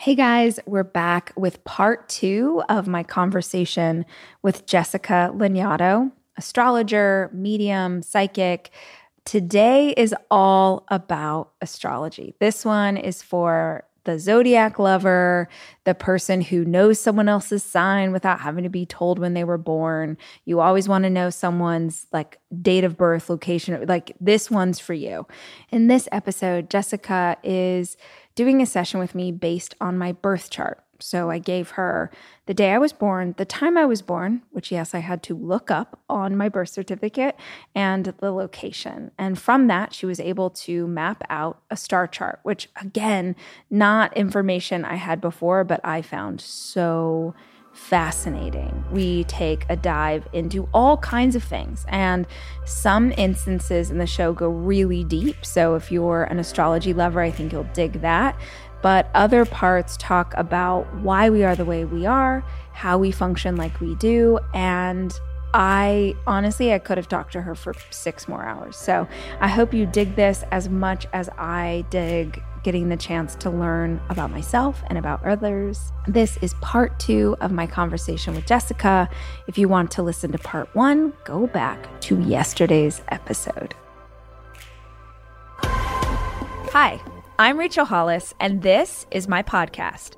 Hey guys, we're back with part two of my conversation with Jessica Lanyadoo, astrologer, medium, psychic. Today is all about astrology. This one is for the zodiac lover, the person who knows someone else's sign without having to be told when they were born. You always want to know someone's like date of birth, location. Like this one's for you. In this episode, Jessica is doing a session with me based on my birth chart. So I gave her the day I was born, the time I was born, which, yes, I had to look up on my birth certificate, and the location. And from that, she was able to map out a star chart, which, again, not information I had before, but I found so fascinating. We take a dive into all kinds of things, and some instances in the show go really deep. So, if you're an astrology lover, I think you'll dig that. But other parts talk about why we are the way we are, how we function like we do, and I honestly, I could have talked to her for six more hours. So I hope you dig this as much as I dig getting the chance to learn about myself and about others. This is part two of my conversation with Jessica. If you want to listen to part one, go back to yesterday's episode. Hi, I'm Rachel Hollis, and this is my podcast.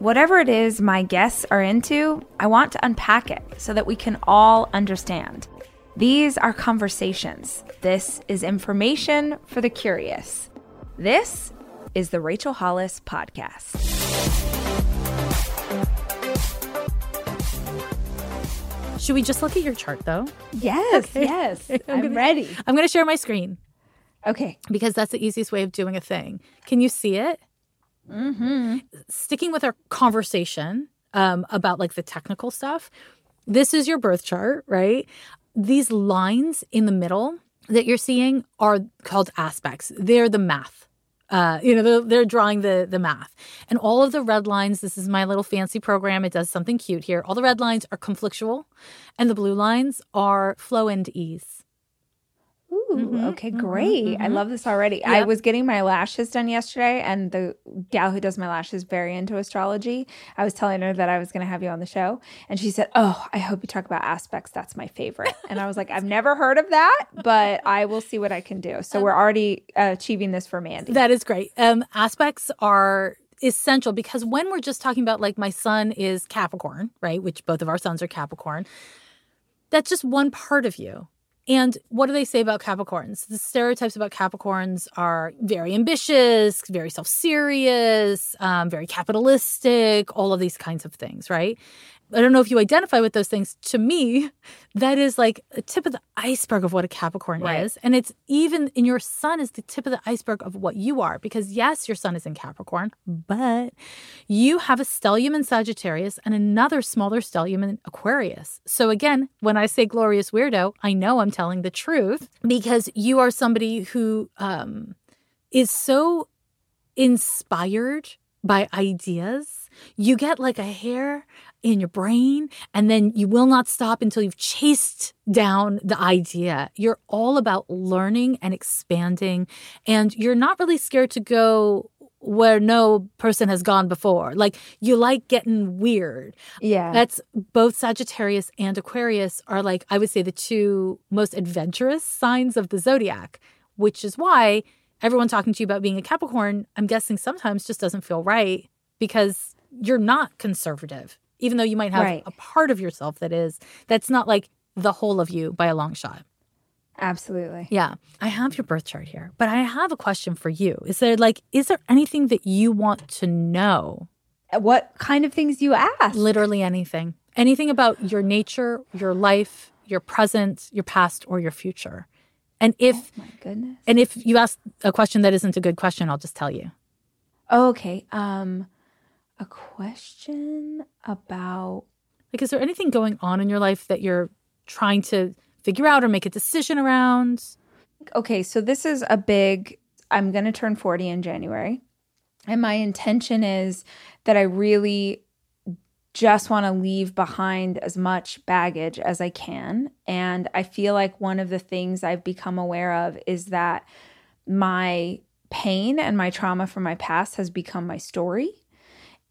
Whatever it is my guests are into, I want to unpack it so that we can all understand. These are conversations. This is information for the curious. This is the Rachel Hollis Podcast. Should we just look at your chart though? Yes, okay. yes. I'm, I'm gonna, ready. I'm going to share my screen. Okay. Because that's the easiest way of doing a thing. Can you see it? Mm-hmm. Sticking with our conversation um, about like the technical stuff, this is your birth chart, right? These lines in the middle that you're seeing are called aspects. They're the math uh, you know, they're, they're, drawing the the math, and all of the red lines. This is my little fancy program. It does something cute here. All the red lines are conflictual, and the blue lines are flow and ease. Ooh, mm-hmm, okay, mm-hmm, great. Mm-hmm, I love this already. Yep. I was getting my lashes done yesterday, and the gal who does my lashes very into astrology. I was telling her that I was going to have you on the show, and she said, "Oh, I hope you talk about aspects. That's my favorite." and I was like, "I've never heard of that, but I will see what I can do." So um, we're already uh, achieving this for Mandy. That is great. Um, aspects are essential because when we're just talking about like my sun is Capricorn, right? Which both of our suns are Capricorn. That's just one part of you and what do they say about Capricorns? The stereotypes about Capricorns are very ambitious, very self serious, um, very capitalistic, all of these kinds of things, right? I don't know if you identify with those things. To me, that is like a tip of the iceberg of what a Capricorn right. is. And it's even in your sun is the tip of the iceberg of what you are. Because yes, your sun is in Capricorn, but you have a stellium in Sagittarius and another smaller stellium in Aquarius. So again, when I say glorious weirdo, I know I'm telling the truth because you are somebody who um, is so inspired by ideas. You get like a hair in your brain and then you will not stop until you've chased down the idea. You're all about learning and expanding and you're not really scared to go where no person has gone before. Like you like getting weird. Yeah. That's both Sagittarius and Aquarius are like I would say the two most adventurous signs of the zodiac, which is why everyone talking to you about being a Capricorn, I'm guessing sometimes just doesn't feel right because you're not conservative even though you might have right. a part of yourself that is that's not like the whole of you by a long shot. Absolutely. Yeah. I have your birth chart here, but I have a question for you. Is there like is there anything that you want to know? What kind of things you ask? Literally anything. Anything about your nature, your life, your present, your past or your future. And if oh my goodness. And if you ask a question that isn't a good question, I'll just tell you. Okay. Um a question about like is there anything going on in your life that you're trying to figure out or make a decision around? Okay, so this is a big I'm going to turn 40 in January. And my intention is that I really just want to leave behind as much baggage as I can. And I feel like one of the things I've become aware of is that my pain and my trauma from my past has become my story.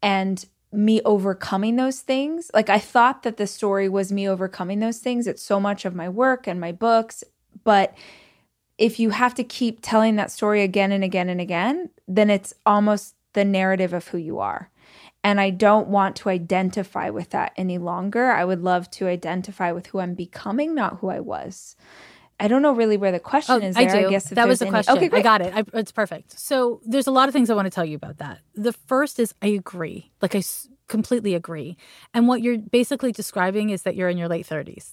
And me overcoming those things, like I thought that the story was me overcoming those things. It's so much of my work and my books. But if you have to keep telling that story again and again and again, then it's almost the narrative of who you are. And I don't want to identify with that any longer. I would love to identify with who I'm becoming, not who I was. I don't know really where the question oh, is. There. I do. I guess that was the any... question. Okay, great. I got it. I, it's perfect. So there's a lot of things I want to tell you about that. The first is I agree. Like I s- completely agree. And what you're basically describing is that you're in your late 30s.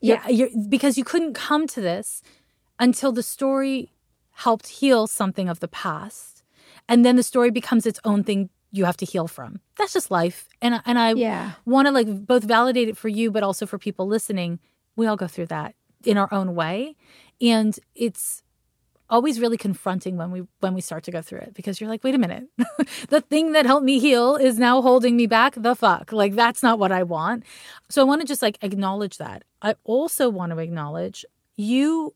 Yeah, you're, because you couldn't come to this until the story helped heal something of the past, and then the story becomes its own thing you have to heal from. That's just life. And and I yeah. want to like both validate it for you but also for people listening. We all go through that in our own way. And it's always really confronting when we when we start to go through it because you're like, "Wait a minute. the thing that helped me heal is now holding me back. The fuck? Like that's not what I want." So I want to just like acknowledge that. I also want to acknowledge you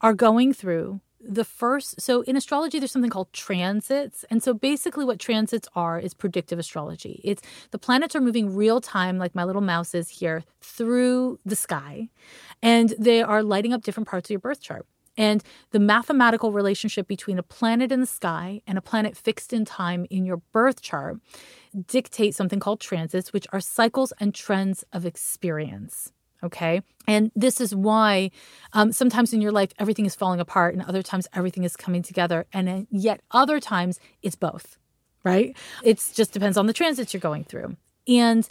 are going through the first so in astrology there's something called transits. And so basically what transits are is predictive astrology. It's the planets are moving real time like my little mouse is here through the sky. And they are lighting up different parts of your birth chart. And the mathematical relationship between a planet in the sky and a planet fixed in time in your birth chart dictate something called transits which are cycles and trends of experience Okay. And this is why um, sometimes in your life everything is falling apart and other times everything is coming together. And yet other times it's both, right? It just depends on the transits you're going through. And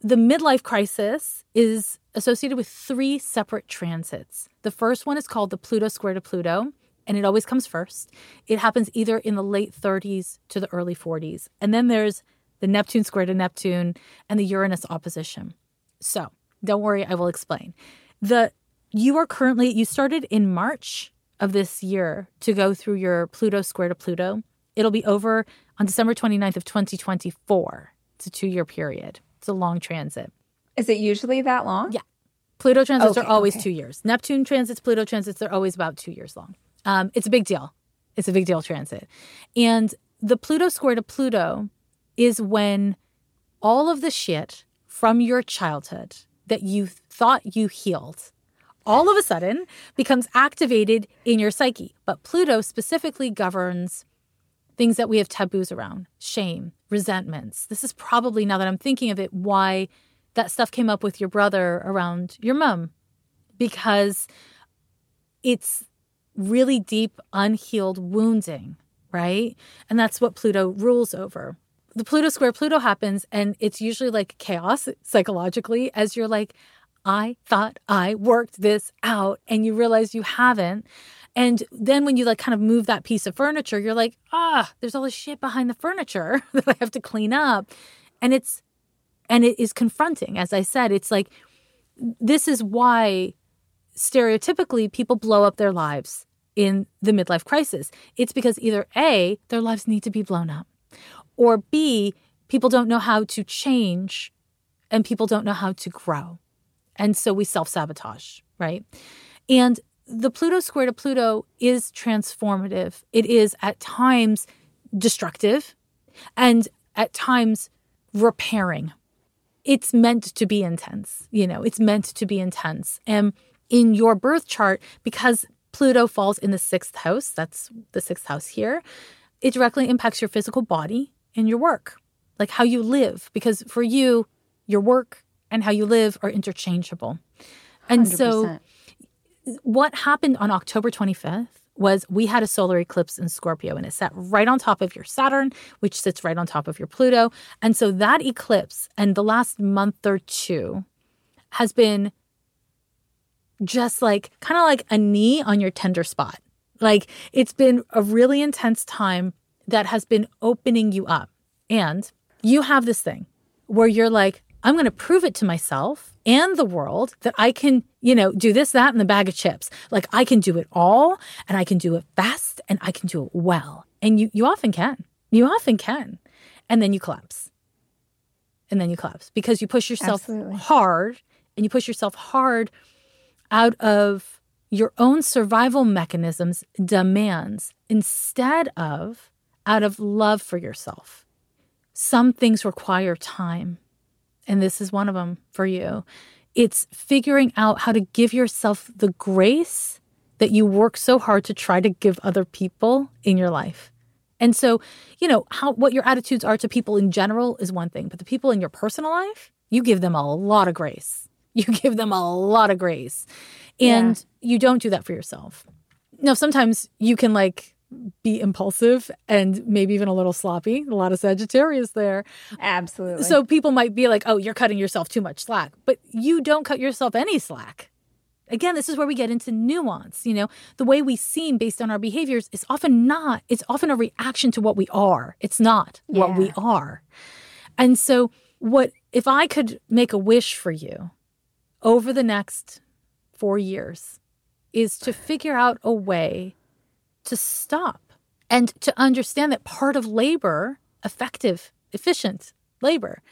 the midlife crisis is associated with three separate transits. The first one is called the Pluto square to Pluto, and it always comes first. It happens either in the late 30s to the early 40s. And then there's the Neptune square to Neptune and the Uranus opposition. So, don't worry, I will explain. The you are currently you started in March of this year to go through your Pluto square to Pluto. It'll be over on December 29th of 2024. It's a 2-year period. It's a long transit. Is it usually that long? Yeah. Pluto transits okay, are always okay. 2 years. Neptune transits, Pluto transits they're always about 2 years long. Um, it's a big deal. It's a big deal transit. And the Pluto square to Pluto is when all of the shit from your childhood that you thought you healed all of a sudden becomes activated in your psyche. But Pluto specifically governs things that we have taboos around shame, resentments. This is probably, now that I'm thinking of it, why that stuff came up with your brother around your mom, because it's really deep, unhealed wounding, right? And that's what Pluto rules over the Pluto square Pluto happens, and it's usually like chaos psychologically as you're like, I thought I worked this out, and you realize you haven't. And then when you like kind of move that piece of furniture, you're like, ah, there's all this shit behind the furniture that I have to clean up. And it's, and it is confronting. As I said, it's like, this is why stereotypically people blow up their lives in the midlife crisis. It's because either A, their lives need to be blown up, or B, people don't know how to change and people don't know how to grow. And so we self sabotage, right? And the Pluto square to Pluto is transformative. It is at times destructive and at times repairing. It's meant to be intense. You know, it's meant to be intense. And in your birth chart, because Pluto falls in the sixth house, that's the sixth house here, it directly impacts your physical body and your work, like how you live. Because for you, your work and how you live are interchangeable. And 100%. so, what happened on October 25th was we had a solar eclipse in Scorpio and it sat right on top of your Saturn, which sits right on top of your Pluto. And so, that eclipse and the last month or two has been just like kind of like a knee on your tender spot. Like it's been a really intense time that has been opening you up. And you have this thing where you're like, I'm going to prove it to myself and the world that I can, you know, do this, that, and the bag of chips. Like I can do it all and I can do it fast and I can do it well. And you, you often can. You often can. And then you collapse. And then you collapse because you push yourself Absolutely. hard and you push yourself hard out of your own survival mechanisms demands instead of out of love for yourself. Some things require time, and this is one of them for you. It's figuring out how to give yourself the grace that you work so hard to try to give other people in your life. And so, you know, how what your attitudes are to people in general is one thing, but the people in your personal life, you give them a lot of grace. You give them a lot of grace. And yeah. you don't do that for yourself. Now, sometimes you can like be impulsive and maybe even a little sloppy. A lot of Sagittarius there. Absolutely. So people might be like, oh, you're cutting yourself too much slack, but you don't cut yourself any slack. Again, this is where we get into nuance. You know, the way we seem based on our behaviors is often not, it's often a reaction to what we are. It's not yeah. what we are. And so, what if I could make a wish for you over the next four years is to figure out a way to stop and to understand that part of labor, effective, efficient labor,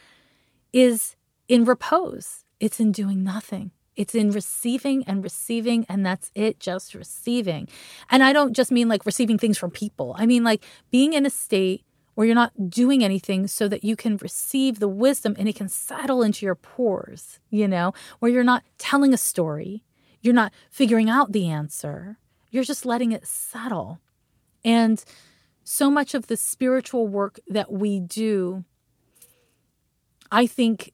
is in repose. It's in doing nothing. It's in receiving and receiving, and that's it, just receiving. And I don't just mean like receiving things from people, I mean like being in a state where you're not doing anything so that you can receive the wisdom and it can settle into your pores, you know, where you're not telling a story, you're not figuring out the answer, you're just letting it settle. And so much of the spiritual work that we do, I think,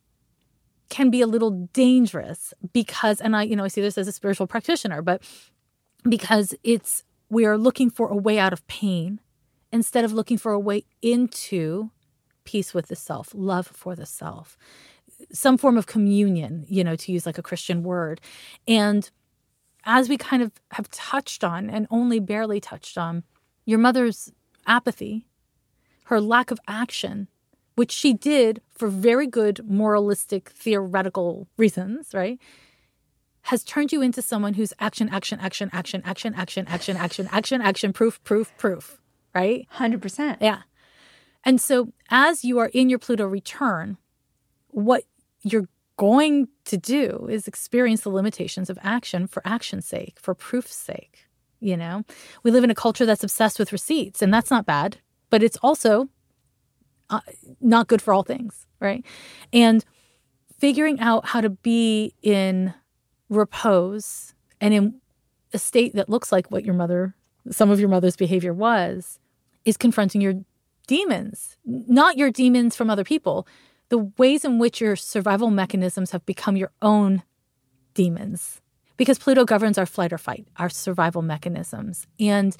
can be a little dangerous because, and I, you know, I see this as a spiritual practitioner, but because it's, we are looking for a way out of pain instead of looking for a way into peace with the self, love for the self, some form of communion, you know, to use like a Christian word. And as we kind of have touched on and only barely touched on, your mother's apathy, her lack of action, which she did for very good moralistic theoretical reasons, right? Has turned you into someone who's action, action, action, action, action, action, action, action, action, action, proof, proof, proof right? 100%. Yeah. And so as you are in your Pluto return, what you're going to do is experience the limitations of action for action's sake, for proof's sake. You know, we live in a culture that's obsessed with receipts, and that's not bad, but it's also uh, not good for all things, right? And figuring out how to be in repose and in a state that looks like what your mother, some of your mother's behavior was, is confronting your demons, not your demons from other people, the ways in which your survival mechanisms have become your own demons. Because Pluto governs our flight or fight, our survival mechanisms. And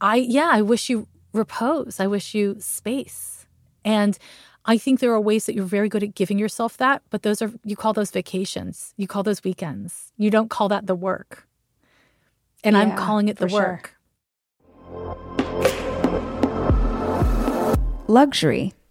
I, yeah, I wish you repose. I wish you space. And I think there are ways that you're very good at giving yourself that, but those are, you call those vacations. You call those weekends. You don't call that the work. And yeah, I'm calling it the work. Sure. Luxury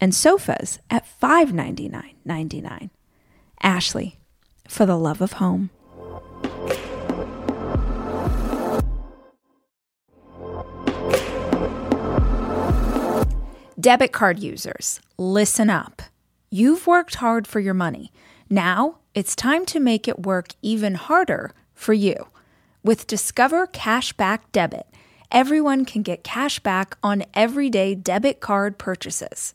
and sofas at $599.99. Ashley, for the love of home. Debit card users, listen up. You've worked hard for your money. Now it's time to make it work even harder for you. With Discover Cashback Debit, everyone can get cash back on everyday debit card purchases.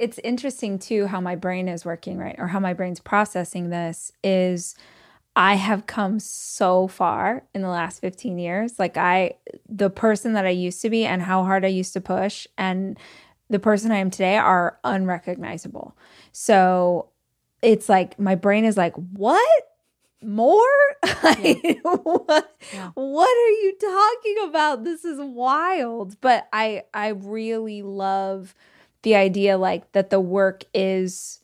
It's interesting too how my brain is working, right? Or how my brain's processing this is I have come so far in the last 15 years. Like I the person that I used to be and how hard I used to push and the person I am today are unrecognizable. So it's like my brain is like, what? More? Yeah. what, yeah. what are you talking about? This is wild. But I I really love the idea like that the work is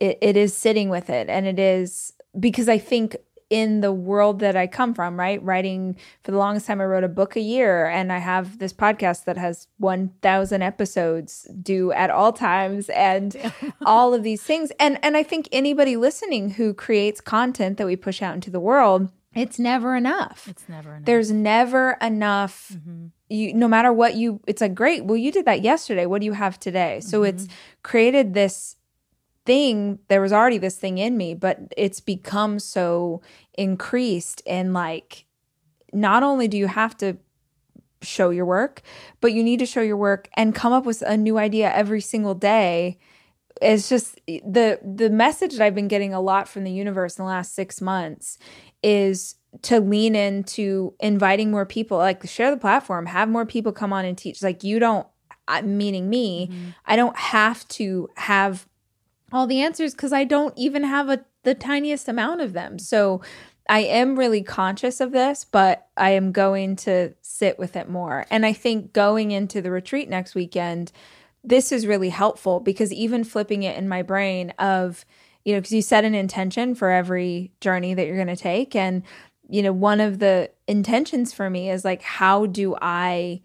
it, it is sitting with it and it is because I think in the world that I come from, right? Writing for the longest time, I wrote a book a year, and I have this podcast that has 1,000 episodes due at all times, and all of these things. And and I think anybody listening who creates content that we push out into the world, it's never enough. It's never enough. There's never enough. Mm-hmm. You, no matter what you, it's like great. Well, you did that yesterday. What do you have today? So mm-hmm. it's created this thing there was already this thing in me but it's become so increased and like not only do you have to show your work but you need to show your work and come up with a new idea every single day it's just the the message that i've been getting a lot from the universe in the last 6 months is to lean into inviting more people like share the platform have more people come on and teach like you don't meaning me mm-hmm. i don't have to have all the answers because I don't even have a the tiniest amount of them. So I am really conscious of this, but I am going to sit with it more. And I think going into the retreat next weekend, this is really helpful because even flipping it in my brain of, you know, because you set an intention for every journey that you're going to take. And, you know, one of the intentions for me is like, how do I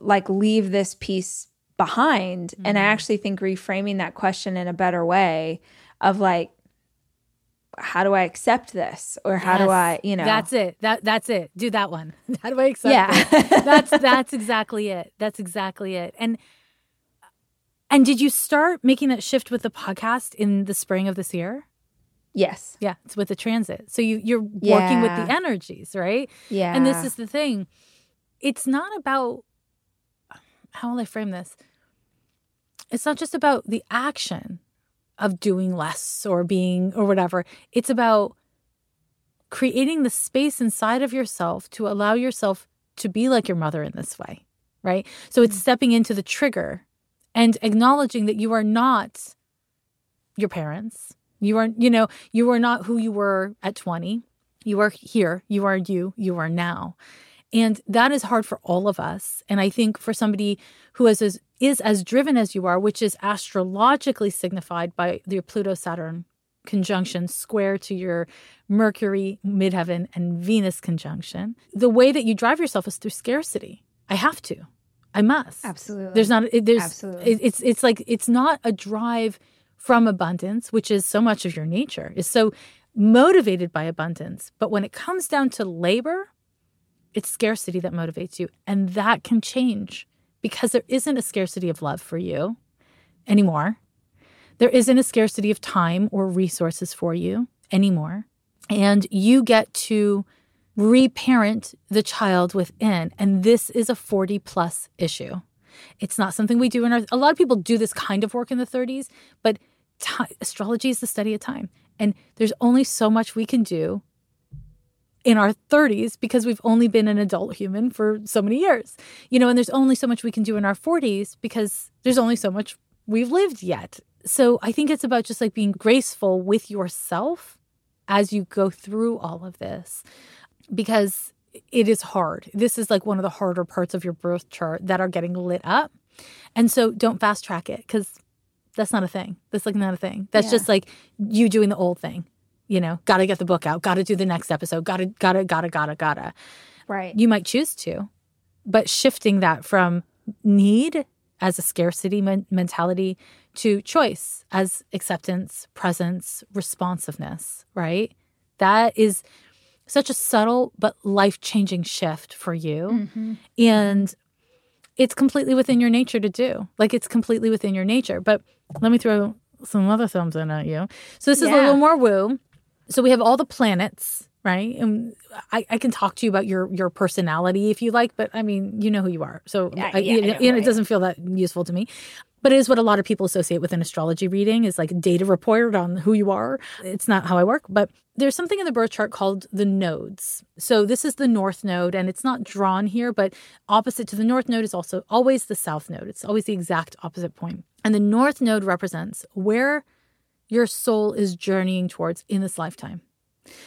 like leave this piece behind. Mm-hmm. And I mm-hmm. actually think reframing that question in a better way of like, how do I accept this? Or how yes, do I, you know That's it. That that's it. Do that one. How do I accept yeah. that's that's exactly it. That's exactly it. And and did you start making that shift with the podcast in the spring of this year? Yes. Yeah, it's with the transit. So you you're yeah. working with the energies, right? Yeah. And this is the thing. It's not about how will I frame this? It's not just about the action of doing less or being or whatever. It's about creating the space inside of yourself to allow yourself to be like your mother in this way, right? So it's mm. stepping into the trigger and acknowledging that you are not your parents. You are, you know, you are not who you were at 20. You are here. You are you. You are now. And that is hard for all of us. And I think for somebody who is as, is as driven as you are, which is astrologically signified by your Pluto Saturn conjunction square to your Mercury midheaven and Venus conjunction, the way that you drive yourself is through scarcity. I have to. I must. Absolutely. There's not there's Absolutely. It, it's it's like it's not a drive from abundance, which is so much of your nature. Is so motivated by abundance, but when it comes down to labor, it's scarcity that motivates you. And that can change because there isn't a scarcity of love for you anymore. There isn't a scarcity of time or resources for you anymore. And you get to reparent the child within. And this is a 40 plus issue. It's not something we do in our, a lot of people do this kind of work in the 30s, but astrology is the study of time. And there's only so much we can do in our 30s because we've only been an adult human for so many years. You know, and there's only so much we can do in our 40s because there's only so much we've lived yet. So I think it's about just like being graceful with yourself as you go through all of this because it is hard. This is like one of the harder parts of your birth chart that are getting lit up. And so don't fast track it because that's not a thing. That's like not a thing. That's yeah. just like you doing the old thing you know, got to get the book out, got to do the next episode, got to, got to, got to, got to, got to. Right. You might choose to, but shifting that from need as a scarcity men- mentality to choice as acceptance, presence, responsiveness, right? That is such a subtle but life changing shift for you. Mm-hmm. And it's completely within your nature to do. Like it's completely within your nature. But let me throw some other thumbs in at you. So this is yeah. a little more woo. So we have all the planets, right? And I, I, can talk to you about your your personality if you like, but I mean, you know who you are. So yeah, I, yeah, it, it doesn't feel that useful to me but it is what a lot of people associate with an astrology reading is like data report on who you are. It's not how I work, but there's something in the birth chart called the nodes. So this is the north node and it's not drawn here, but opposite to the north node is also always the south node. It's always the exact opposite point. And the north node represents where your soul is journeying towards in this lifetime.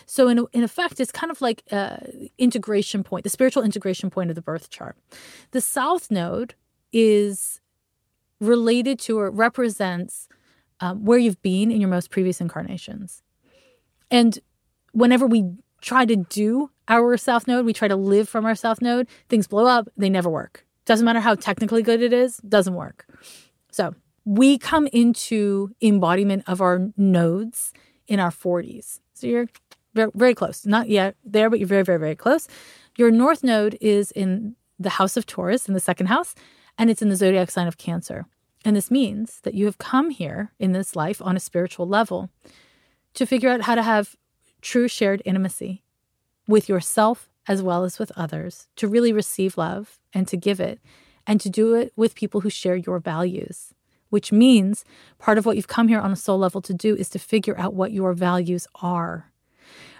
So in in effect, it's kind of like a integration point, the spiritual integration point of the birth chart. The south node is related to or represents um, where you've been in your most previous incarnations. And whenever we try to do our South Node, we try to live from our South Node, things blow up, they never work. Doesn't matter how technically good it is, doesn't work. So we come into embodiment of our nodes in our 40s. So you're very, very close. Not yet there, but you're very, very, very close. Your North Node is in the house of Taurus, in the second house and it's in the zodiac sign of Cancer. And this means that you have come here in this life on a spiritual level to figure out how to have true shared intimacy with yourself as well as with others, to really receive love and to give it, and to do it with people who share your values. Which means part of what you've come here on a soul level to do is to figure out what your values are,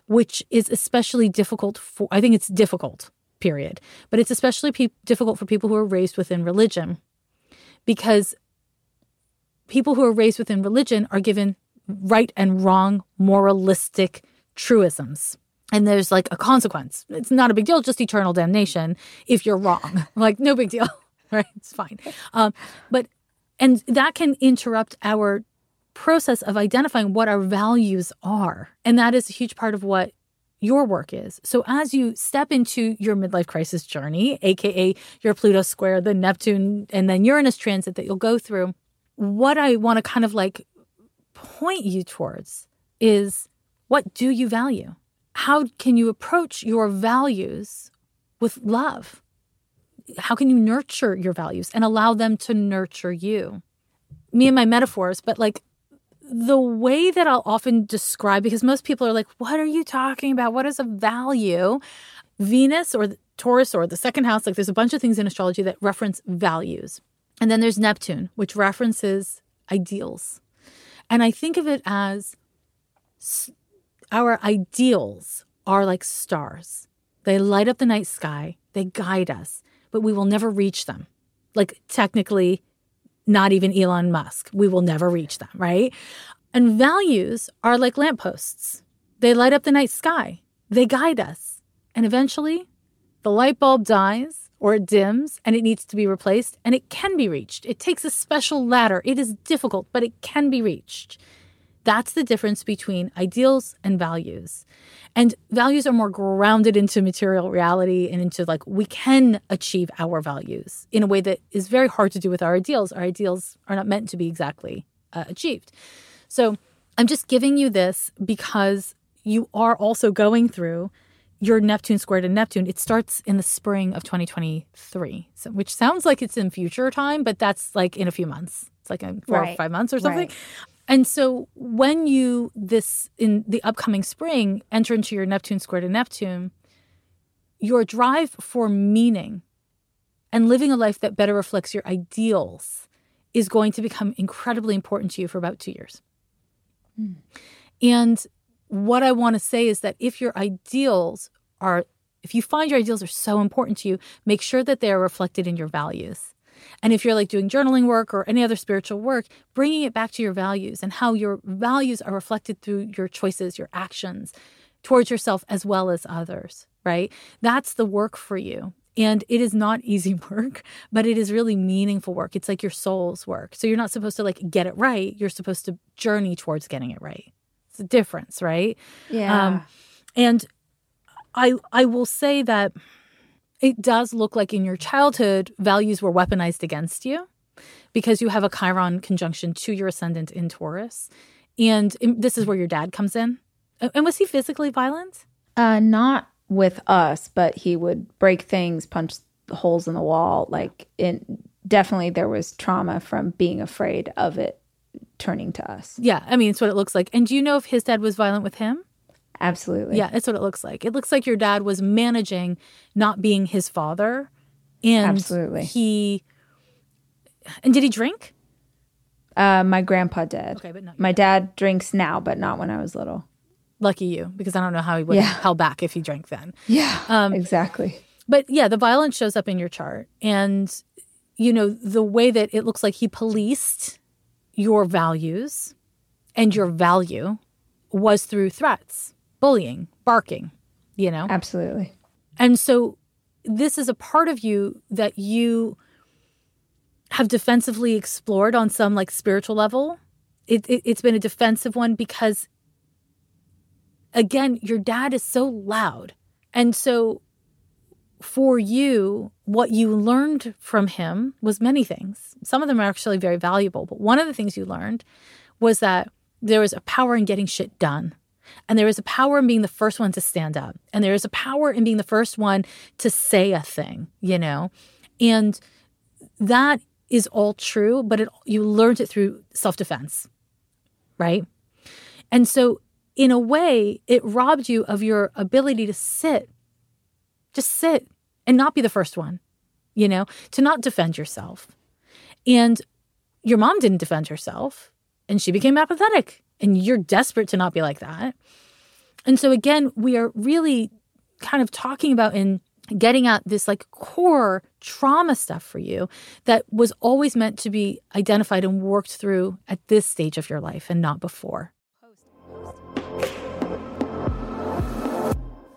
which is especially difficult for, I think it's difficult period. But it's especially pe- difficult for people who are raised within religion because people who are raised within religion are given right and wrong moralistic truisms. And there's like a consequence. It's not a big deal, just eternal damnation if you're wrong. like, no big deal, right? It's fine. Um, but, and that can interrupt our process of identifying what our values are. And that is a huge part of what your work is. So as you step into your midlife crisis journey, aka your Pluto square, the Neptune and then Uranus transit that you'll go through, what I want to kind of like point you towards is what do you value? How can you approach your values with love? How can you nurture your values and allow them to nurture you? Me and my metaphors, but like the way that I'll often describe, because most people are like, what are you talking about? What is a value? Venus or Taurus or the second house, like there's a bunch of things in astrology that reference values. And then there's Neptune, which references ideals. And I think of it as our ideals are like stars. They light up the night sky, they guide us, but we will never reach them. Like technically, not even Elon Musk. We will never reach them, right? And values are like lampposts. They light up the night sky. They guide us. And eventually, the light bulb dies or it dims and it needs to be replaced and it can be reached. It takes a special ladder. It is difficult, but it can be reached. That's the difference between ideals and values. And values are more grounded into material reality and into like we can achieve our values in a way that is very hard to do with our ideals. Our ideals are not meant to be exactly uh, achieved. So I'm just giving you this because you are also going through your Neptune squared in Neptune. It starts in the spring of 2023, so, which sounds like it's in future time, but that's like in a few months. It's like in four right. or five months or something. Right. And so when you this in the upcoming spring enter into your Neptune square to Neptune, your drive for meaning and living a life that better reflects your ideals is going to become incredibly important to you for about 2 years. Mm. And what I want to say is that if your ideals are if you find your ideals are so important to you, make sure that they are reflected in your values. And if you're like doing journaling work or any other spiritual work, bringing it back to your values and how your values are reflected through your choices, your actions towards yourself as well as others, right? That's the work for you. And it is not easy work, but it is really meaningful work. It's like your soul's work. So you're not supposed to like get it right. You're supposed to journey towards getting it right. Difference, right? Yeah. Um, and I I will say that it does look like in your childhood, values were weaponized against you because you have a Chiron conjunction to your ascendant in Taurus. And this is where your dad comes in. And was he physically violent? Uh, not with us, but he would break things, punch holes in the wall. Like, in definitely there was trauma from being afraid of it turning to us. Yeah, I mean, it's what it looks like. And do you know if his dad was violent with him? Absolutely. Yeah, that's what it looks like. It looks like your dad was managing not being his father. And Absolutely. he and did he drink? Uh, my grandpa did. Okay, but not My dad drinks now, but not when I was little. lucky you, because I don't know how he would Yeah. have held back if he drank then. Yeah. Um, exactly. But yeah, the violence shows up in your chart. And, you know, the way that it looks like he policed your values and your value was through threats, bullying, barking, you know? Absolutely. And so this is a part of you that you have defensively explored on some like spiritual level. It, it, it's been a defensive one because, again, your dad is so loud. And so for you, what you learned from him was many things. Some of them are actually very valuable. But one of the things you learned was that there is a power in getting shit done. And there is a power in being the first one to stand up. And there is a power in being the first one to say a thing, you know? And that is all true, but it, you learned it through self defense, right? And so, in a way, it robbed you of your ability to sit, just sit and not be the first one, you know, to not defend yourself. And your mom didn't defend herself and she became apathetic and you're desperate to not be like that. And so again, we are really kind of talking about in getting at this like core trauma stuff for you that was always meant to be identified and worked through at this stage of your life and not before.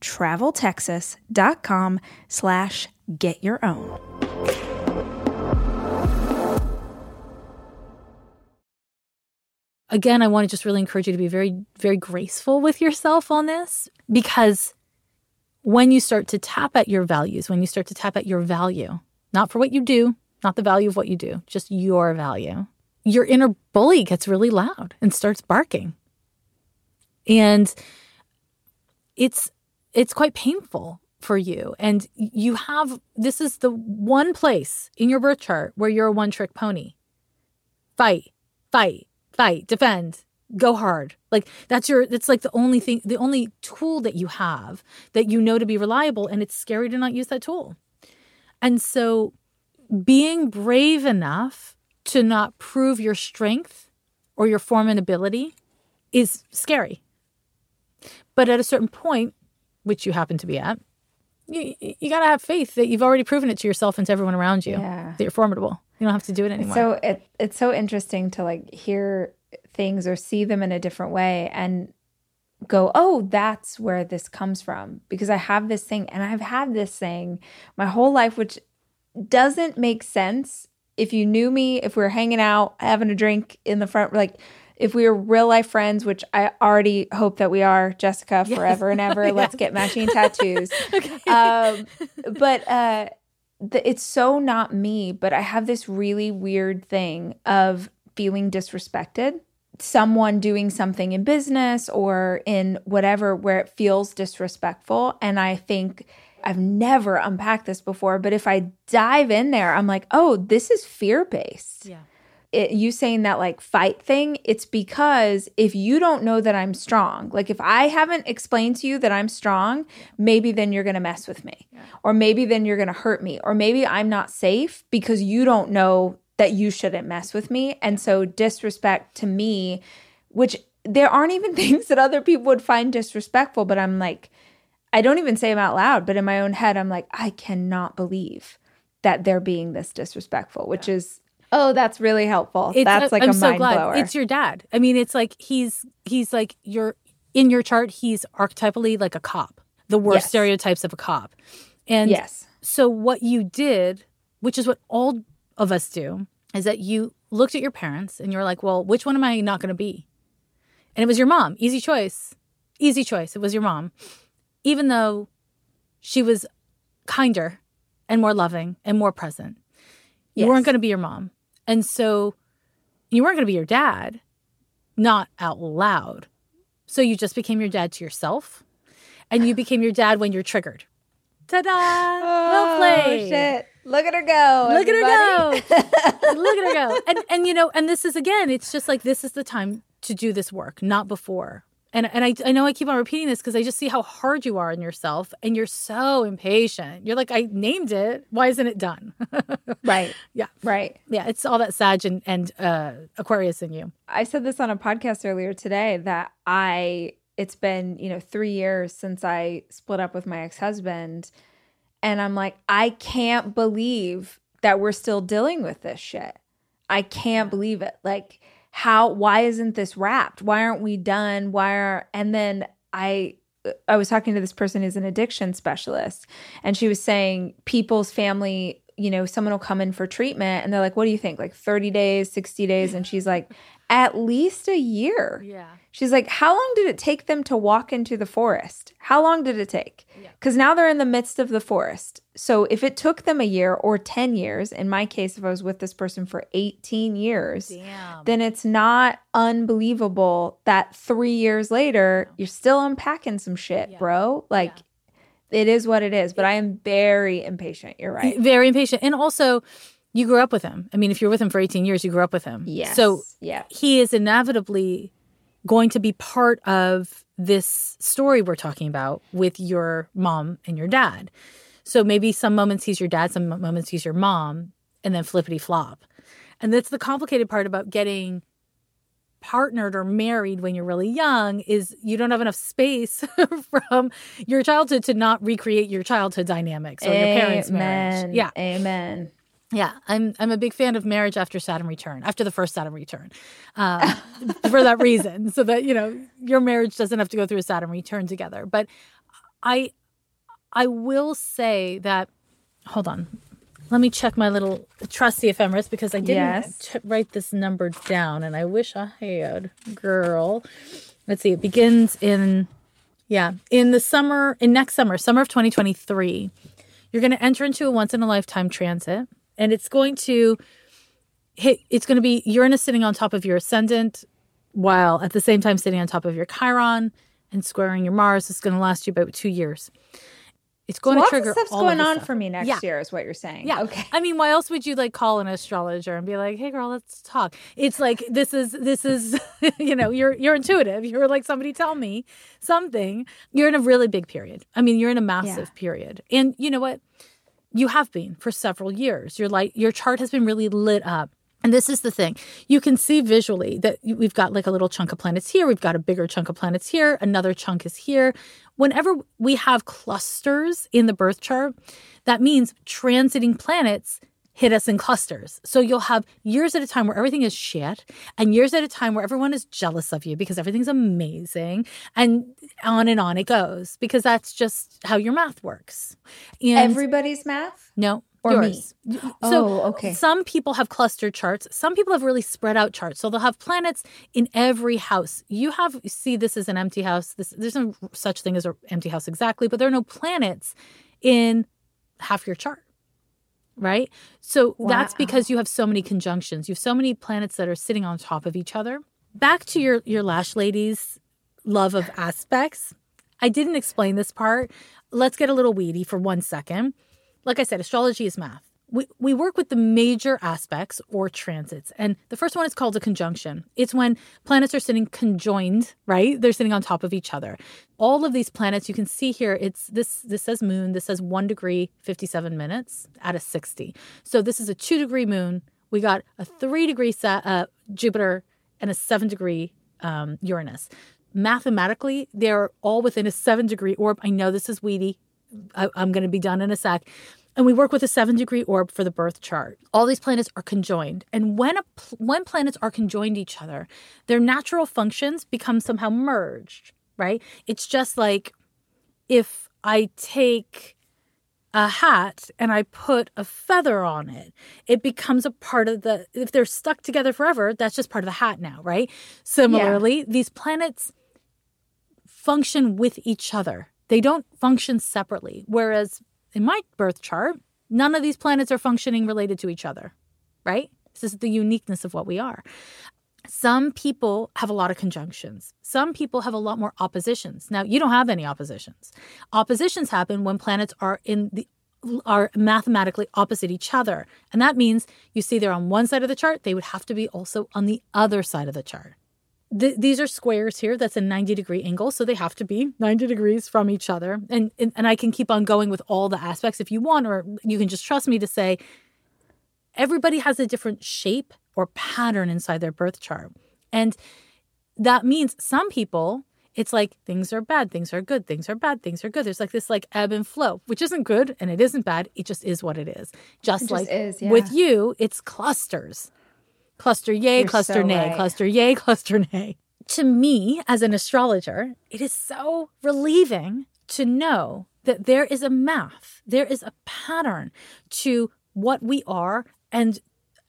traveltexas.com slash get your own. Again, I want to just really encourage you to be very, very graceful with yourself on this because when you start to tap at your values, when you start to tap at your value, not for what you do, not the value of what you do, just your value, your inner bully gets really loud and starts barking. And it's it's quite painful for you. And you have this is the one place in your birth chart where you're a one trick pony. Fight, fight, fight, defend, go hard. Like that's your that's like the only thing the only tool that you have that you know to be reliable and it's scary to not use that tool. And so being brave enough to not prove your strength or your form and ability is scary. But at a certain point, which you happen to be at, you, you got to have faith that you've already proven it to yourself and to everyone around you Yeah. that you're formidable. You don't have to do it anymore. So it it's so interesting to like hear things or see them in a different way and go, oh, that's where this comes from. Because I have this thing and I've had this thing my whole life, which doesn't make sense. If you knew me, if we were hanging out, having a drink in the front, like if we were real life friends, which I already hope that we are, Jessica, forever and ever. Let's get matching tattoos. um, but uh, the, it's so not me. But I have this really weird thing of feeling disrespected. Someone doing something in business or in whatever where it feels disrespectful. And I think I've never unpacked this before, but if I dive in there, I'm like, oh, this is fear based yeah. It, you saying that like fight thing, it's because if you don't know that I'm strong, like if I haven't explained to you that I'm strong, maybe then you're going to mess with me. Or maybe then you're going to hurt me. Or maybe I'm not safe because you don't know that you shouldn't mess with me. And so disrespect to me, which there aren't even things that other people would find disrespectful, but I'm like, I don't even say them out loud, but in my own head, I'm like, I cannot believe that they're being this disrespectful, which is oh, that's really helpful. It's- that's like I'm a so mind glad. blower. It's your dad. I mean, it's like he's he's like your in your chart. He's archetypally like a cop, the worst Yes. stereotypes of a cop. And yes, so what you did, which is what all of us do, is that you looked at your parents and you're like, well, which one am I not going to be? And it was your mom. Easy choice. Easy choice. It was your mom. Even though she was kinder and more loving and more present. You Yes. weren't going to be your mom. And so you weren't going to be your dad, not out loud. So you just became your dad to yourself. And you became your dad when you're triggered. Ta da! Oh, well played. Oh, shit. Look at her go. Look at her go. Look at her go. And and you know, and this is again, it's just like this is the time to do this work, not before. And and I I know I keep on repeating this because I just see how hard you are on yourself and you're so impatient. You're like, I named it. Why isn't it done? right. yeah. Right. Yeah. It's all that Sag and, and uh, Aquarius in you. I said this on a podcast earlier today that I it's been, you know, 3 years since I split up with my ex-husband and I'm like I can't believe that we're still dealing with this shit. I can't believe it. Like how why isn't this wrapped? Why aren't we done? Why are and then I I was talking to this person who's an addiction specialist and she was saying people's family, you know, someone will come in for treatment and they're like, "What do you think? Like 30 days, 60 days?" And she's like, "At least a year." Yeah. She's like, How long did it take them to walk into the forest? How long did it take? Because now they're in the midst of the forest. So if it took them a year or 10 years, in my case, if I was with this person for 18 years, Damn. then it's not unbelievable that three years later, you're still unpacking some shit, Yeah. bro. Like, it is what it is. But I am very impatient. You're right. Very impatient. And also, you grew up with him. I mean, if you're with him for 18 years, you grew up with him. Yes. So yeah. he is inevitably going to be part of this story we're talking about with your mom and your dad. So maybe some moments he's your dad, some moments he's your mom, and then flippity flop. And that's the complicated part about getting partnered or married when you're really young is you don't have enough space from your childhood to not recreate your childhood dynamics or your parents' marriage. Yeah. Amen. Yeah, I'm I'm a big fan of marriage after Saturn return, after the first Saturn return, um, for that reason, so that you know your marriage doesn't have to go through a Saturn return together. But I I will say that hold on. Let me check my little trusty ephemeris because I didn't Yes. t- write this number down and I wish I had. Girl. Let's see. It begins in yeah, in the summer in next summer, summer of 2023. You're going to enter into a once in a lifetime transit and it's going to hit it's going to be Uranus sitting on top of your ascendant while at the same time sitting on top of your Chiron and squaring your Mars. It's going to last you about 2 years. It's going Lots to trigger of stuff's all going on stuff. for me next Yeah. year, is what you're saying. Yeah. Okay. I mean, why else would you like call an astrologer and be like, "Hey, girl, let's talk"? It's like this is this is you know you're you're intuitive. You're like somebody tell me something. You're in a really big period. I mean, you're in a massive period, and you know what? You have been for several years. Your light, your chart has been really lit up. And this is the thing. You can see visually that we've got like a little chunk of planets here. We've got a bigger chunk of planets here. Another chunk is here. Whenever we have clusters in the birth chart, that means transiting planets hit us in clusters. So you'll have years at a time where everything is shit and years at a time where everyone is jealous of you because everything's amazing and on and on it goes because that's just how your math works. And Everybody's math? no, Or me? So Oh, okay. some people have clustered charts. Some people have really spread out charts. So they'll have planets in every house. You have you see this is an empty house. This there's no such thing as an empty house exactly, but there are no planets in half your chart. Right? So that's because you have so many conjunctions. You have so many planets that are sitting on top of each other. Back to your your lash ladies love of aspects. I didn't explain this part. Let's get a little weedy for one second. Like I said, astrology is math. We, we work with the major aspects or transits. And the first one is called a conjunction. It's when planets are sitting conjoined, right? They're sitting on top of each other. All of these planets, you can see here, it's this this says moon, this says one degree, 57 minutes out of 60. So this is a two degree moon. We got a three degree sa- uh, Jupiter and a seven degree um, Uranus. Mathematically, they're all within a seven degree orb. I know this is weedy. I, I'm going to be done in a sec. And we work with a seven degree orb for the birth chart. All these planets are conjoined. And when, a, pl- when planets are conjoined each other, their natural functions become somehow merged, right? It's just like if I take a hat and I put a feather on it, it becomes a part of the, if they're stuck together forever, that's just part of the hat now, right? Similarly, these planets function with each other. They don't function separately. Whereas in my birth chart, none of these planets are functioning related to each other, right? This is the uniqueness of what we are. Some people have a lot of conjunctions. Some people have a lot more oppositions. Now, you don't have any oppositions. Oppositions happen when planets are in the are mathematically opposite each other. And that means you see they're on one side of the chart, they would have to be also on the other side of the chart. Th- these are squares here. That's a 90 degree angle. So they have to be 90 degrees from each other. And, and, and I can keep on going with all the aspects if you want, or you can just trust me to say everybody has a different shape or pattern inside their birth chart. And that means some people, it's like things are bad, things are good, things are bad, things are good. There's like this like ebb and flow, which isn't good and it isn't bad. It just is what it is. Just just like is, yeah. with you, it's clusters. Cluster yay, You're cluster so nay, right. cluster yay, cluster nay. To me, as an astrologer, it is so relieving to know that there is a math, there is a pattern to what we are and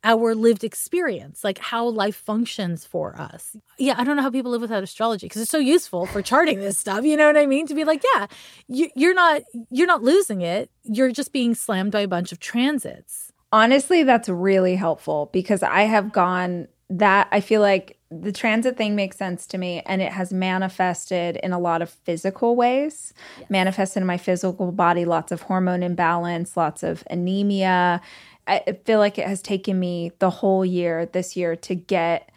our lived experience, like how life functions for us. Yeah, I don't know how people live without astrology because it's so useful for charting this stuff. You know what I mean? To be like, yeah, you, you're not you're not losing it. You're just being slammed by a bunch of transits. Honestly, that's really helpful because I have gone that I feel like the transit thing makes sense to me and it has manifested in a lot of physical ways. Manifested in my physical body, lots of hormone imbalance, lots of anemia. I I feel like it has taken me the whole year this year to get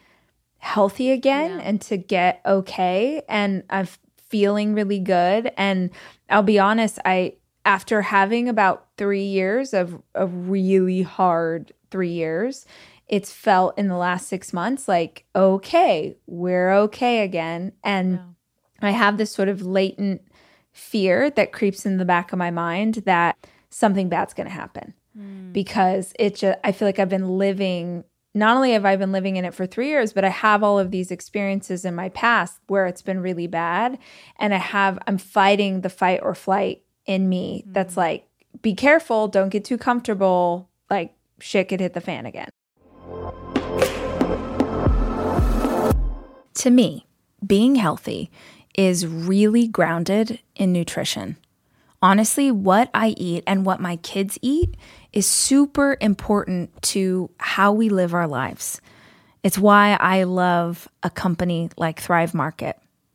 healthy again Yeah. and to get okay and I'm feeling really good and I'll be honest I after having about 3 years of a really hard 3 years it's felt in the last 6 months like okay we're okay again. And I have this sort of latent fear that creeps in the back of my mind that something bad's going to happen hmm. because it just I feel like I've been living not only have I been living in it for three years, but I have all of these experiences in my past where it's been really bad. And I have, I'm fighting the fight or flight in me mm-hmm. that's like, be careful, don't get too comfortable. Like, shit could hit the fan again. To me, being healthy is really grounded in nutrition. Honestly, what I eat and what my kids eat is super important to how we live our lives. It's why I love a company like Thrive Market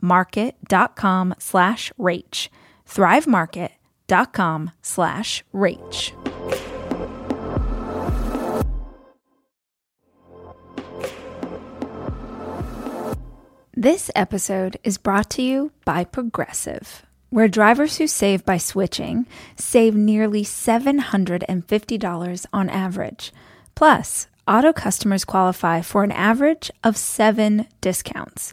market.com slash rach. thrivemarket.com slash rach. This episode is brought to you by Progressive, where drivers who save by switching save nearly $750 on average. Plus, auto customers qualify for an average of seven discounts.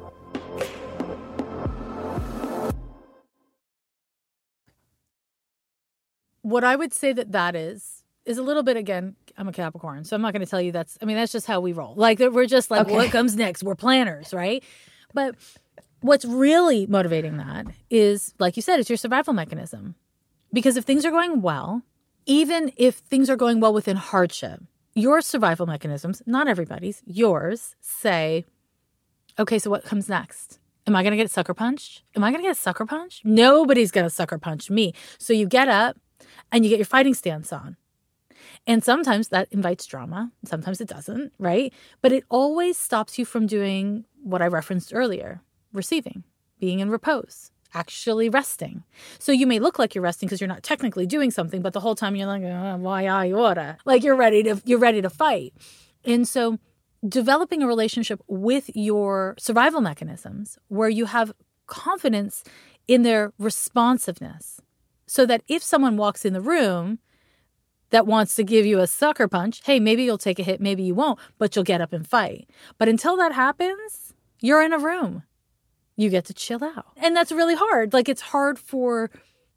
What I would say that that is is a little bit again I'm a Capricorn, so I'm not going to tell you that's. I mean, that's just how we roll. Like we're just like, okay. what comes next? We're planners, right? But what's really motivating that is, like you said, it's your survival mechanism. Because if things are going well, even if things are going well within hardship, your survival mechanisms, not everybody's, yours, say, okay, so what comes next? Am I going to get sucker punched? Am I going to get sucker punched? Nobody's going to sucker punch me. So you get up and you get your fighting stance on. And sometimes that invites drama, sometimes it doesn't, right? But it always stops you from doing what I referenced earlier receiving, being in repose, actually resting. So you may look like you're resting because you're not technically doing something, but the whole time you're like, oh, why I oughta? Like you're ready to you're ready to fight. And so developing a relationship with your survival mechanisms where you have confidence in their responsiveness so that if someone walks in the room that wants to give you a sucker punch, hey, maybe you'll take a hit, maybe you won't, but you'll get up and fight. But until that happens, you're in a room. You get to chill out. And that's really hard. Like it's hard for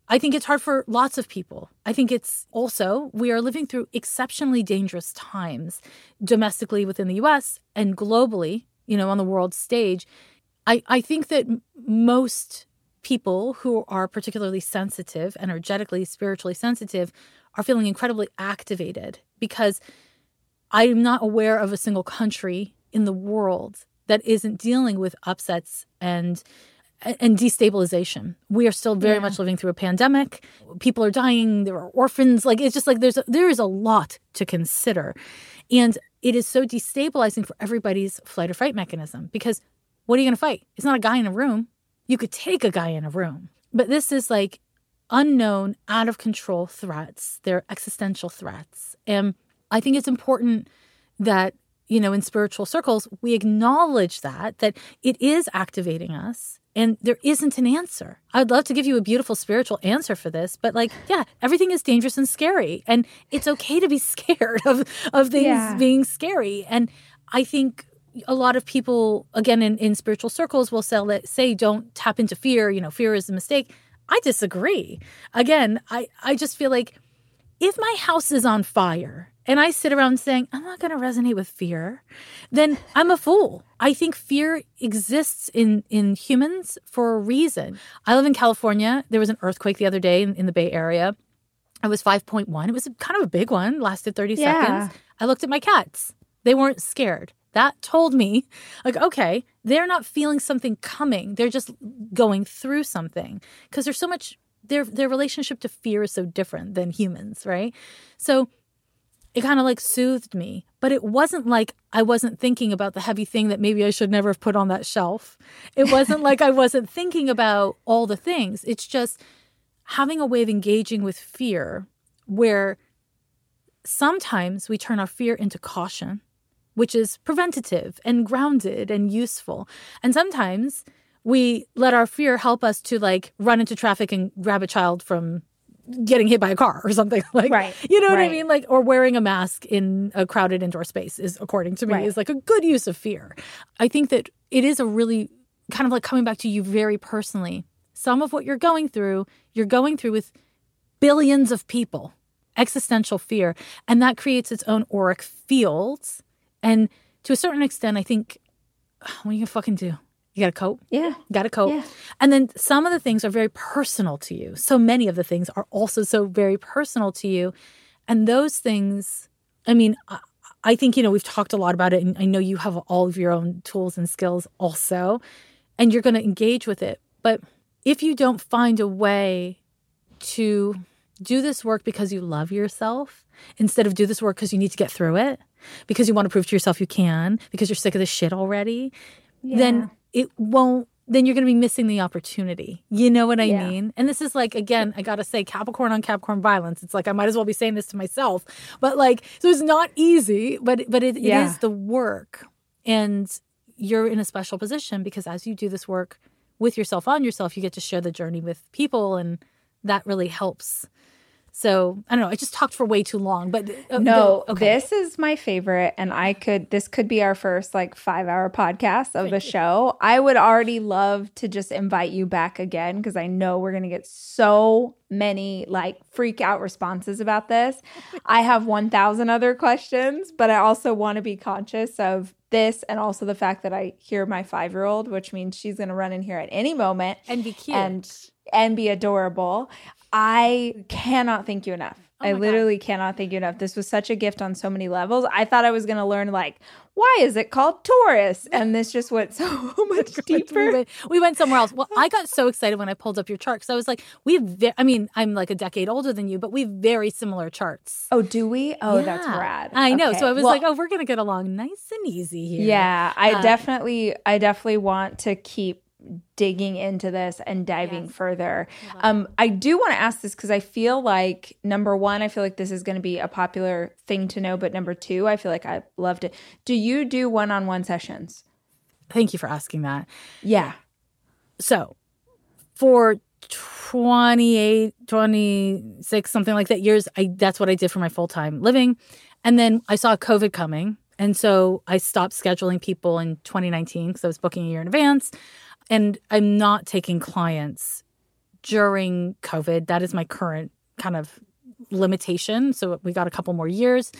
I think it's hard for lots of people. I think it's also, we are living through exceptionally dangerous times domestically within the US and globally, you know, on the world stage. I, I think that most people who are particularly sensitive, energetically, spiritually sensitive, are feeling incredibly activated because I'm not aware of a single country in the world that isn't dealing with upsets and and destabilization. We are still very yeah. much living through a pandemic. People are dying. There are orphans. Like it's just like there's a, there is a lot to consider, and it is so destabilizing for everybody's flight or fight mechanism because what are you going to fight? It's not a guy in a room. You could take a guy in a room, but this is like unknown, out of control threats. They're existential threats. And I think it's important that, you know, in spiritual circles, we acknowledge that, that it is activating us and there isn't an answer. I'd love to give you a beautiful spiritual answer for this, but like, yeah, everything is dangerous and scary. And it's okay to be scared of, of things yeah. being scary. And I think a lot of people, again, in, in spiritual circles will say, say, don't tap into fear. You know, fear is a mistake. I disagree. Again, I, I just feel like if my house is on fire and I sit around saying, I'm not going to resonate with fear, then I'm a fool. I think fear exists in, in humans for a reason. I live in California. There was an earthquake the other day in, in the Bay Area. It was 5.1. It was kind of a big one, lasted 30 yeah. seconds. I looked at my cats. They weren't scared. That told me, like, okay, they're not feeling something coming. They're just going through something because there's so much, their, their relationship to fear is so different than humans, right? So, it kind of like soothed me. But it wasn't like I wasn't thinking about the heavy thing that maybe I should never have put on that shelf. It wasn't like I wasn't thinking about all the things. It's just having a way of engaging with fear where sometimes we turn our fear into caution, which is preventative and grounded and useful. And sometimes we let our fear help us to like run into traffic and grab a child from getting hit by a car or something like right you know what right. i mean like or wearing a mask in a crowded indoor space is according to me right. is like a good use of fear i think that it is a really kind of like coming back to you very personally some of what you're going through you're going through with billions of people existential fear and that creates its own auric fields and to a certain extent i think what are you gonna fucking do you got to cope. Yeah. Got to cope. Yeah. And then some of the things are very personal to you. So many of the things are also so very personal to you. And those things, I mean, I think, you know, we've talked a lot about it. And I know you have all of your own tools and skills also, and you're going to engage with it. But if you don't find a way to do this work because you love yourself instead of do this work because you need to get through it, because you want to prove to yourself you can, because you're sick of this shit already, yeah. then it won't then you're going to be missing the opportunity. You know what I yeah. mean? And this is like, again, I got to say Capricorn on Capricorn violence. It's like, I might as well be saying this to myself. But like, so it's not easy, but, but it, yeah. it is the work. And you're in a special position because as you do this work with yourself on yourself, you get to share the journey with people. And that really helps so I don't know. I just talked for way too long, but uh, no, the, okay. this is my favorite, and I could. This could be our first like five hour podcast of the show. I would already love to just invite you back again because I know we're gonna get so many like freak out responses about this. I have one thousand other questions, but I also want to be conscious of this and also the fact that I hear my five year old, which means she's gonna run in here at any moment and be cute and and be adorable. I cannot thank you enough. Oh I literally God. cannot thank you enough. This was such a gift on so many levels. I thought I was going to learn like why is it called Taurus, and this just went so much deeper. We went, we went, somewhere else. Well, I got so excited when I pulled up your chart because I was like, we. Ve- I mean, I'm like a decade older than you, but we have very similar charts. Oh, do we? Oh, yeah. that's rad. I know. Okay. So I was well, like, oh, we're gonna get along nice and easy here. Yeah, I uh, definitely, I definitely want to keep digging into this and diving yes. further. Um, I do want to ask this because I feel like number one, I feel like this is going to be a popular thing to know, but number two, I feel like I loved it. Do you do one on one sessions? Thank you for asking that. Yeah. So for 28, 26, something like that years, I that's what I did for my full time living. And then I saw COVID coming. And so I stopped scheduling people in 2019 because I was booking a year in advance. And I'm not taking clients during COVID. That is my current kind of limitation. So we got a couple more years.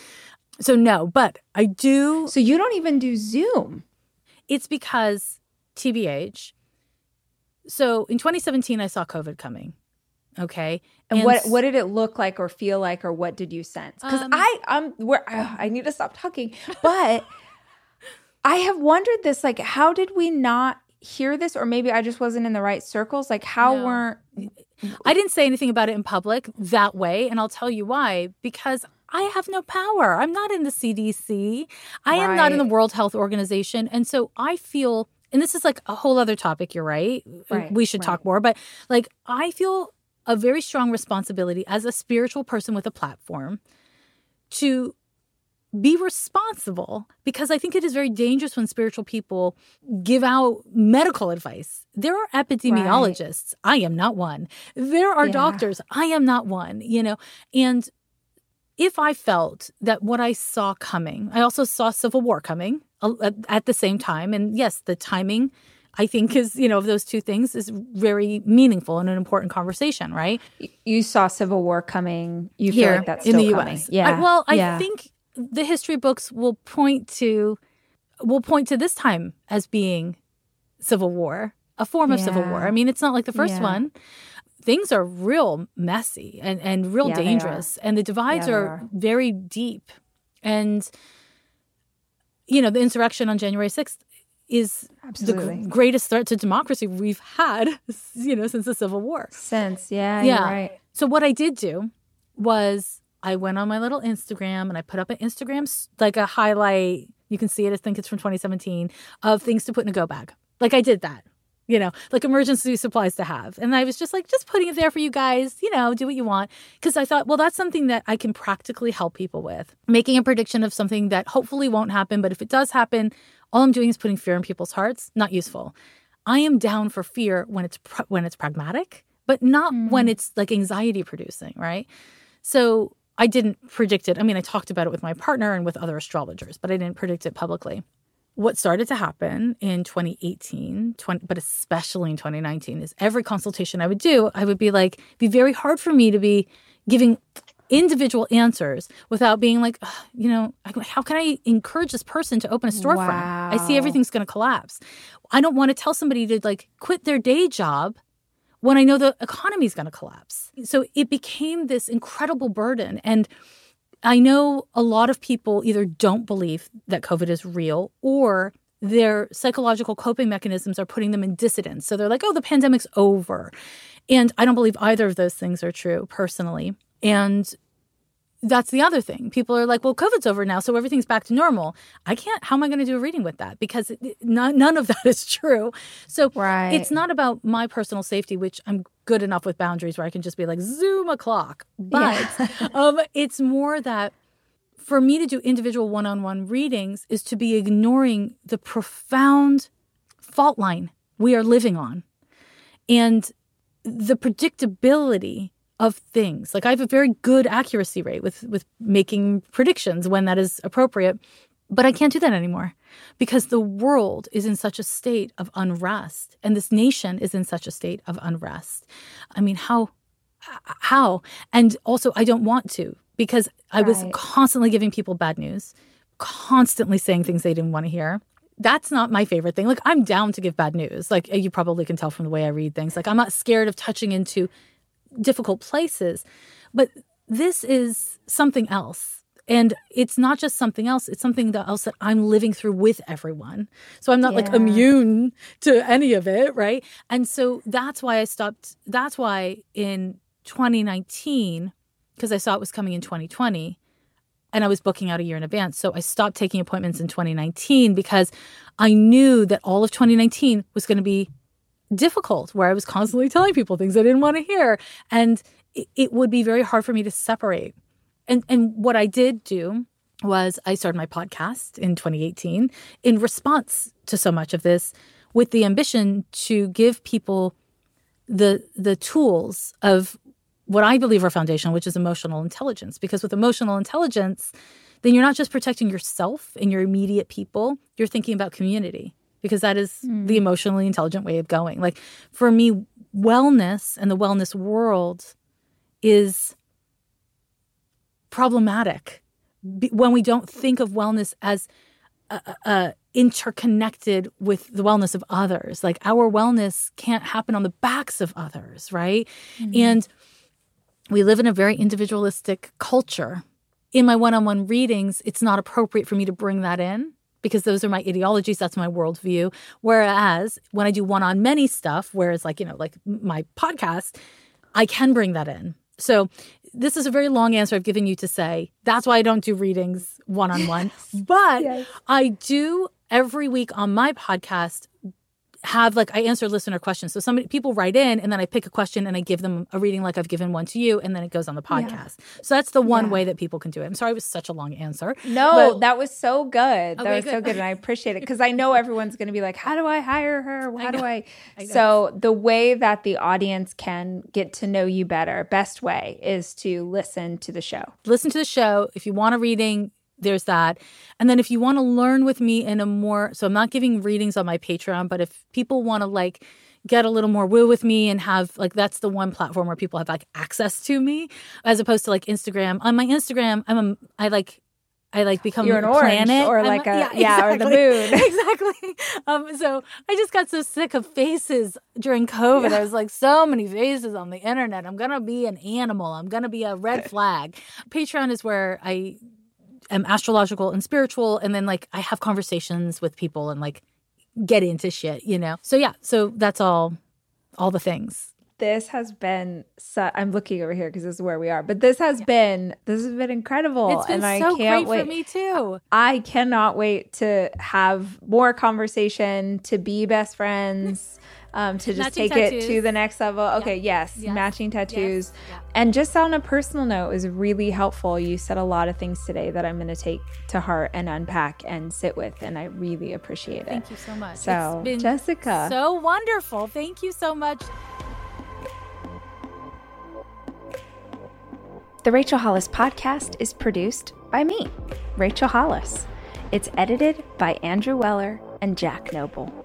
So no, but I do. So you don't even do Zoom? It's because TBH. So in 2017, I saw COVID coming. Okay. And, and what what did it look like or feel like or what did you sense? Because um, I I'm where I need to stop talking, but I have wondered this like how did we not hear this or maybe I just wasn't in the right circles? Like how no. weren't I didn't say anything about it in public that way and I'll tell you why because I have no power. I'm not in the CDC. I right. am not in the World Health Organization and so I feel and this is like a whole other topic, you're right. right we should right. talk more, but like I feel a very strong responsibility as a spiritual person with a platform to be responsible because I think it is very dangerous when spiritual people give out medical advice. There are epidemiologists. Right. I am not one. There are yeah. doctors. I am not one, you know. And if I felt that what I saw coming, I also saw civil war coming at the same time. And yes, the timing I think is, you know, of those two things is very meaningful and an important conversation, right? You saw civil war coming. You Here, feel like that's in the coming. US. Yeah. I, well, I yeah. think the history books will point to will point to this time as being civil war, a form of yeah. civil war. I mean, it's not like the first yeah. one. Things are real messy and, and real yeah, dangerous, and the divides are, are very deep. And, you know, the insurrection on January 6th is Absolutely. the greatest threat to democracy we've had, you know, since the Civil War. Since, yeah, yeah. right. So what I did do was I went on my little Instagram and I put up an Instagram like a highlight. You can see it. I think it's from 2017 of things to put in a go bag. Like I did that, you know, like emergency supplies to have. And I was just like, just putting it there for you guys, you know, do what you want. Because I thought, well, that's something that I can practically help people with. Making a prediction of something that hopefully won't happen, but if it does happen, all I'm doing is putting fear in people's hearts. Not useful. I am down for fear when it's when it's pragmatic, but not mm. when it's like anxiety producing, right? So I didn't predict it. I mean, I talked about it with my partner and with other astrologers, but I didn't predict it publicly. What started to happen in 2018, 20, but especially in 2019, is every consultation I would do, I would be like, be very hard for me to be giving individual answers without being like, you know, how can I encourage this person to open a storefront? Wow. I see everything's going to collapse. I don't want to tell somebody to like quit their day job when I know the economy is going to collapse. So it became this incredible burden. And I know a lot of people either don't believe that COVID is real or their psychological coping mechanisms are putting them in dissidence. So they're like, oh, the pandemic's over. And I don't believe either of those things are true personally. And that's the other thing. People are like, well, COVID's over now, so everything's back to normal. I can't, how am I going to do a reading with that? Because it, none of that is true. So right. it's not about my personal safety, which I'm good enough with boundaries where I can just be like, Zoom a clock. But yeah. um, it's more that for me to do individual one on one readings is to be ignoring the profound fault line we are living on and the predictability of things. Like I have a very good accuracy rate with with making predictions when that is appropriate, but I can't do that anymore because the world is in such a state of unrest and this nation is in such a state of unrest. I mean, how how? And also I don't want to because I right. was constantly giving people bad news, constantly saying things they didn't want to hear that's not my favorite thing. Like I'm down to give bad news. Like you probably can tell from the way I read things. Like I'm not scared of touching into difficult places. But this is something else. And it's not just something else, it's something else that I'm living through with everyone. So I'm not yeah. like immune to any of it, right? And so that's why I stopped. That's why in 2019, because I saw it was coming in 2020, and I was booking out a year in advance. So I stopped taking appointments in 2019 because I knew that all of 2019 was going to be difficult where I was constantly telling people things I didn't want to hear. And it, it would be very hard for me to separate. And, and what I did do was I started my podcast in 2018 in response to so much of this with the ambition to give people the the tools of what I believe are foundational, which is emotional intelligence. Because with emotional intelligence, then you're not just protecting yourself and your immediate people, you're thinking about community because that is mm. the emotionally intelligent way of going. Like for me, wellness and the wellness world is problematic when we don't think of wellness as uh, uh, interconnected with the wellness of others. Like our wellness can't happen on the backs of others, right? Mm. And we live in a very individualistic culture. In my one on one readings, it's not appropriate for me to bring that in because those are my ideologies. That's my worldview. Whereas when I do one on many stuff, whereas like, you know, like my podcast, I can bring that in. So this is a very long answer I've given you to say that's why I don't do readings one on one. But yes. I do every week on my podcast have like I answer listener questions. So somebody people write in and then I pick a question and I give them a reading like I've given one to you and then it goes on the podcast. Yeah. So that's the one yeah. way that people can do it. I'm sorry it was such a long answer. No, but, that was so good. That was good. so good and I appreciate it because I know everyone's going to be like how do I hire her? How I do I, I So the way that the audience can get to know you better, best way is to listen to the show. Listen to the show. If you want a reading, there's that. And then if you want to learn with me in a more, so I'm not giving readings on my Patreon, but if people want to like get a little more woo with me and have like, that's the one platform where people have like access to me as opposed to like Instagram. On my Instagram, I'm a, I like, I like become You're an planet or I'm like a- exactly, yeah, or the moon. exactly. Um, so I just got so sick of faces during COVID. I was like, so many faces on the internet. I'm gonna be an animal. I'm gonna be a red flag. Patreon is where I am astrological and spiritual, and then like I have conversations with people and like get into shit, you know. So yeah, so that's all, all the things. This has been. Su- I'm looking over here because this is where we are. But this has been. This has been incredible, It's been and so I can't great wait. for me too. I cannot wait to have more conversation, to be best friends, um, to just Matching take it to the next level. Okay, yes, Yes. matching tattoos. Yeah. And just on a personal note, is really helpful. You said a lot of things today that I'm going to take to heart and unpack and sit with, and I really appreciate it. Thank you so much. So, It's been Jessica. so wonderful. Thank you so much. The Rachel Hollis podcast is produced by me, Rachel Hollis. It's edited by Andrew Weller and Jack Noble.